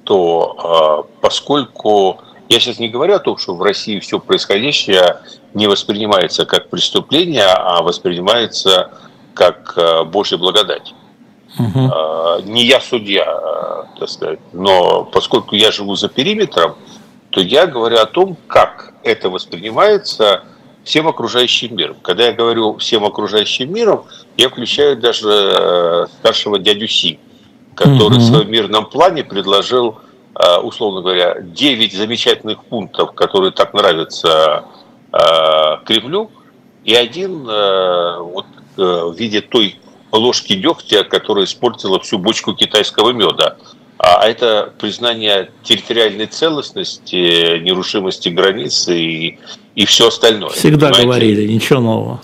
то а, поскольку я сейчас не говорю о том, что в России все происходящее не воспринимается как преступление, а воспринимается как а, Божья благодать. Угу. Не я судья, так сказать, но поскольку я живу за периметром, то я говорю о том, как это воспринимается всем окружающим миром. Когда я говорю всем окружающим миром, я включаю даже э, старшего дядю Си, который угу. в своем мирном плане предложил, э, условно говоря, 9 замечательных пунктов, которые так нравятся э, Кремлю, и один вот, в виде той ложки дегтя, которая испортила всю бочку китайского меда. А это признание территориальной целостности, нерушимости границ и, и все остальное. Всегда понимаете? говорили, ничего нового.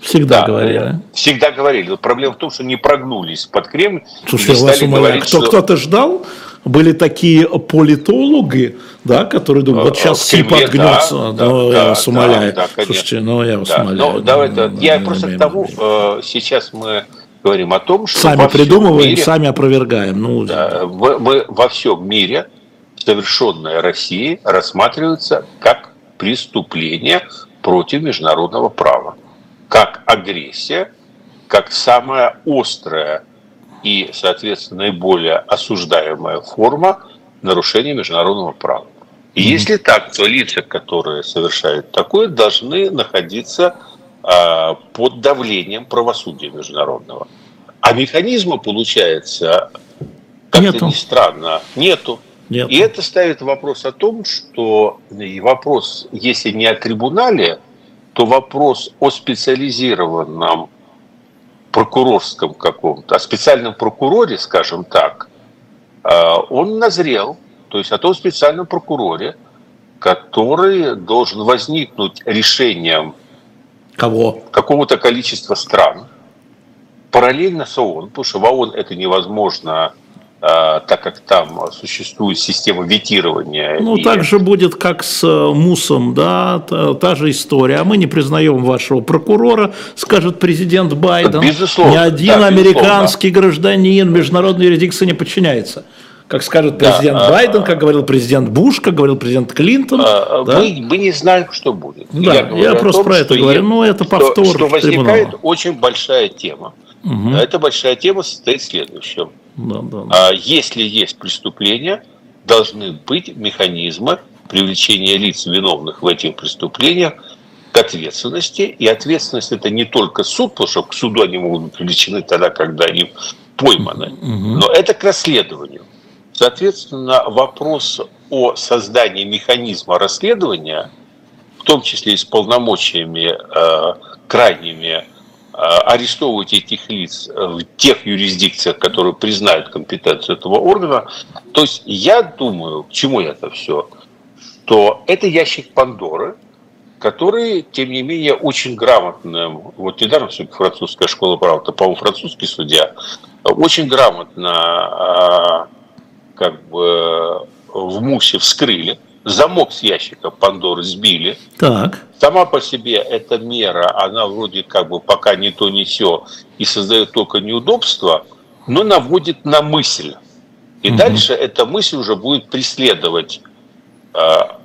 Всегда да, говорили. Всегда говорили. Но проблема в том, что не прогнулись под Кремль. Слушай, я вас умоляю, кто, что... кто-то ждал? Были такие политологи, да, которые думают, вот сейчас СИП отгнется. Да, ну, да, я вас умоляю. Да, да, Слушайте, ну я вас да. умоляю. Ну, давай, ну, я просто к тому, э, сейчас мы говорим о том, что... Сами придумываем, мире, сами опровергаем. Ну, да, мы, мы во всем мире совершенное России рассматривается как преступление против международного права, как агрессия, как самая острая и, соответственно, наиболее осуждаемая форма нарушения международного права. И mm-hmm. если так, то лица, которые совершают такое, должны находиться под давлением правосудия международного. А механизма, получается, как-то не странно, нету. Нет. И это ставит вопрос о том, что и вопрос, если не о трибунале, то вопрос о специализированном прокурорском каком-то, о специальном прокуроре, скажем так, а, он назрел, то есть о том специальном прокуроре, который должен возникнуть решением Кого? Какого-то количества стран. Параллельно с ООН, потому что в ООН это невозможно а, так как там существует система ветирования. Ну, и... так же будет, как с э, МУСом, да, та, та же история. А мы не признаем вашего прокурора, скажет президент Байден. Безусловно. Ни один да, американский безусловно. гражданин международной юрисдикции не подчиняется как скажет президент да, Байден, как говорил президент Буш, как говорил президент Клинтон. А, да? мы, мы не знаем, что будет. Да, я, я просто том, про это говорю. Ну, это повтор Что, что возникает трибунала. очень большая тема. Угу. Эта большая тема состоит в следующем. Да, да, да. А, если есть преступления, должны быть механизмы привлечения лиц, виновных в этих преступлениях, к ответственности. И ответственность это не только суд, потому что к суду они могут быть привлечены тогда, когда они пойманы, угу. но это к расследованию. Соответственно, вопрос о создании механизма расследования, в том числе и с полномочиями э, крайними э, арестовывать этих лиц в тех юрисдикциях, которые признают компетенцию этого органа. То есть я думаю, к чему это все, что это ящик Пандоры, который, тем не менее, очень грамотным, вот недаром французская школа права, по-моему, французский судья, очень грамотно э, как бы в МУСе вскрыли, замок с ящика Пандоры сбили. Так. Сама по себе эта мера, она вроде как бы пока не то, не все, и создает только неудобства, но наводит на мысль. И угу. дальше эта мысль уже будет преследовать э,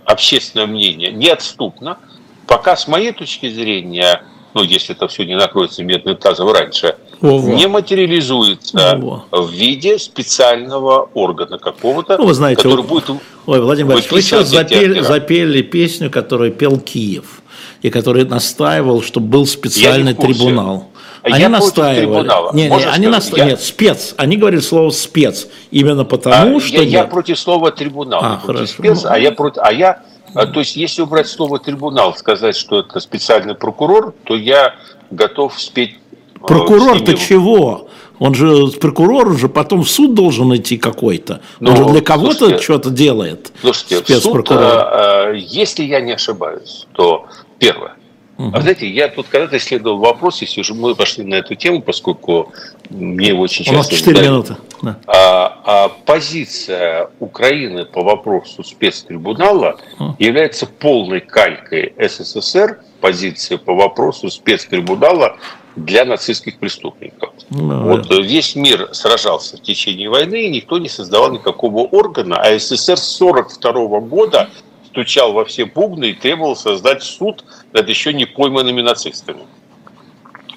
общественное мнение неотступно, пока с моей точки зрения, ну если это все не накроется медным тазом раньше, Ого. не материализуется Ого. в виде специального органа какого-то, ну, вы знаете, который вот, будет... Ой, Владимир Борисович, вы сейчас запели, запели песню, которую пел Киев, и который настаивал, чтобы был специальный трибунал. Они я настаивали. Не, не, они наста... я... Нет, спец. Они говорили слово спец. Именно потому, а, что. Я, я против слова трибунал. А, хорошо. Спец, ну... а я против. А я. А, то есть, если убрать слово трибунал, сказать, что это специальный прокурор, то я готов спеть. Э, Прокурор-то чего? Он же прокурор же потом в суд должен идти какой-то. Он же ну, для кого-то что-то делает. Слушайте, суд, а, если я не ошибаюсь, то первое, Угу. А знаете, я тут когда-то исследовал вопрос, если уже мы пошли на эту тему, поскольку мне его очень часто... У нас 4 задали, минуты. Да. А, а позиция Украины по вопросу спецтрибунала угу. является полной калькой СССР позиции по вопросу спецтрибунала для нацистских преступников. Ну, вот да. весь мир сражался в течение войны, и никто не создавал никакого органа, а СССР с 1942 года стучал во все бубны и требовал создать суд над еще не пойманными нацистами.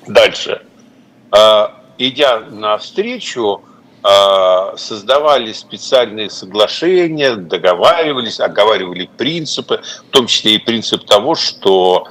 Дальше. А, идя навстречу, а, создавали специальные соглашения, договаривались, оговаривали принципы, в том числе и принцип того, что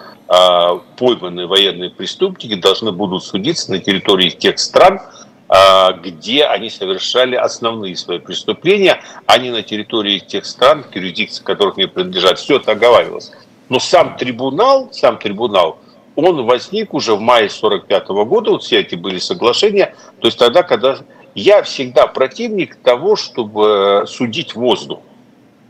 пойманные военные преступники должны будут судиться на территории тех стран, а, где они совершали основные свои преступления, а не на территории тех стран, к юрисдикции которых они принадлежат. Все это оговаривалось. Но сам трибунал, сам трибунал, он возник уже в мае 45 года, вот все эти были соглашения, то есть тогда, когда я всегда противник того, чтобы судить воздух.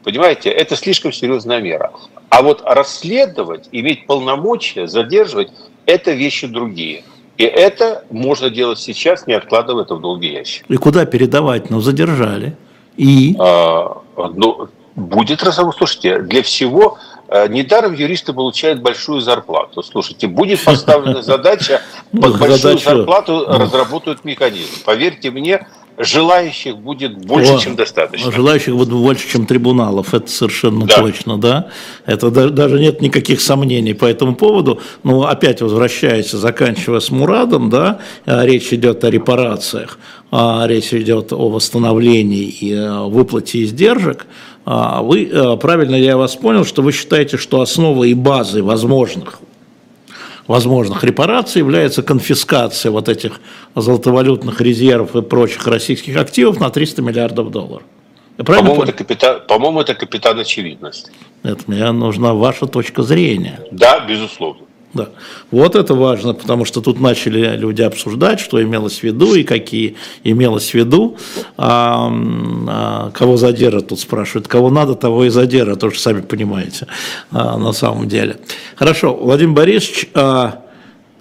Понимаете, это слишком серьезная мера. А вот расследовать, иметь полномочия, задерживать, это вещи другие. И это можно делать сейчас, не откладывая это в долгий ящик. И куда передавать? Ну, задержали. И? А, ну, будет разговор. Слушайте, для всего э, недаром юристы получают большую зарплату. Слушайте, будет поставлена [LAUGHS] задача, ну, под большую зарплату ну. разработают механизм. Поверьте мне, желающих будет больше, О, чем достаточно. Желающих будет больше, чем трибуналов, это совершенно да. точно, да. Это даже нет никаких сомнений по этому поводу. Но опять возвращаясь, заканчивая с Мурадом, да, а, речь идет о репарациях, а, речь идет о восстановлении и э, выплате издержек. А, вы, э, правильно я вас понял, что вы считаете, что основой и базой возможных возможных репараций является конфискация вот этих золотовалютных резервов и прочих российских активов на 300 миллиардов долларов. По-моему, это капитан, по-моему, это капитан очевидность. Это мне нужна ваша точка зрения. Да, безусловно. Да. Вот это важно, потому что тут начали люди обсуждать, что имелось в виду и какие имелось в виду. А, а, кого задержат, тут спрашивают. Кого надо, того и задержат, тоже сами понимаете, а, на самом деле. Хорошо, Владимир Борисович, а,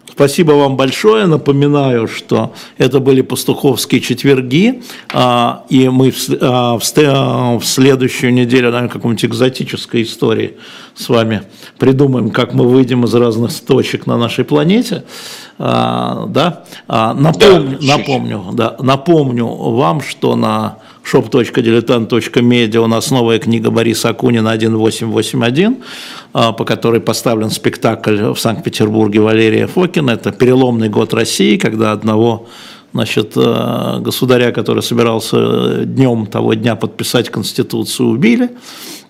Спасибо вам большое. Напоминаю, что это были пастуховские четверги, а, и мы а, в следующую неделю, наверное, какой-нибудь экзотической истории с вами придумаем, как мы выйдем из разных точек на нашей планете. Да? Напомню, напомню, да, напомню вам, что на shop.diletant.media у нас новая книга Бориса Акунина 1881, а, по которой поставлен спектакль в Санкт-Петербурге Валерия Фокина. Это переломный год России, когда одного значит, э, государя, который собирался днем того дня подписать Конституцию, убили,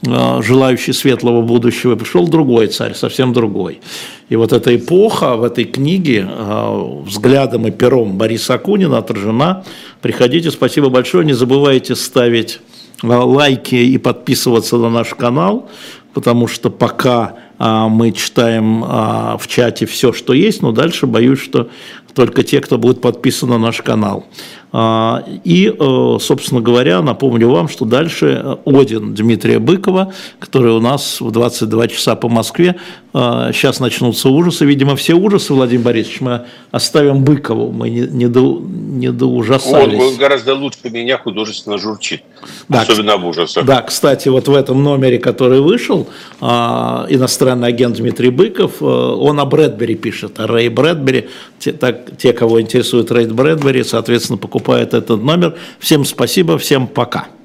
э, желающий светлого будущего, пришел другой царь, совсем другой. И вот эта эпоха в этой книге э, взглядом и пером Бориса Акунина отражена. Приходите, спасибо большое, не забывайте ставить лайки и подписываться на наш канал, потому что пока мы читаем в чате все, что есть, но дальше боюсь, что только те, кто будет подписан на наш канал. А, и, э, собственно говоря, напомню вам, что дальше Один Дмитрия Быкова, который у нас в 22 часа по Москве. Сейчас а, начнутся ужасы. Видимо, все ужасы, Владимир Борисович, мы оставим Быкову. Мы не, не, до, не доужасались. Он, он гораздо лучше меня художественно журчит. Да, особенно об ужасах. Да, кстати, вот в этом номере, который вышел, а, иностранный агент Дмитрий Быков, э, он о Брэдбери пишет, о Рэй Брэдбери. Те, так, те кого интересует Рэй Брэдбери, соответственно, покупают покупает этот номер. Всем спасибо, всем пока.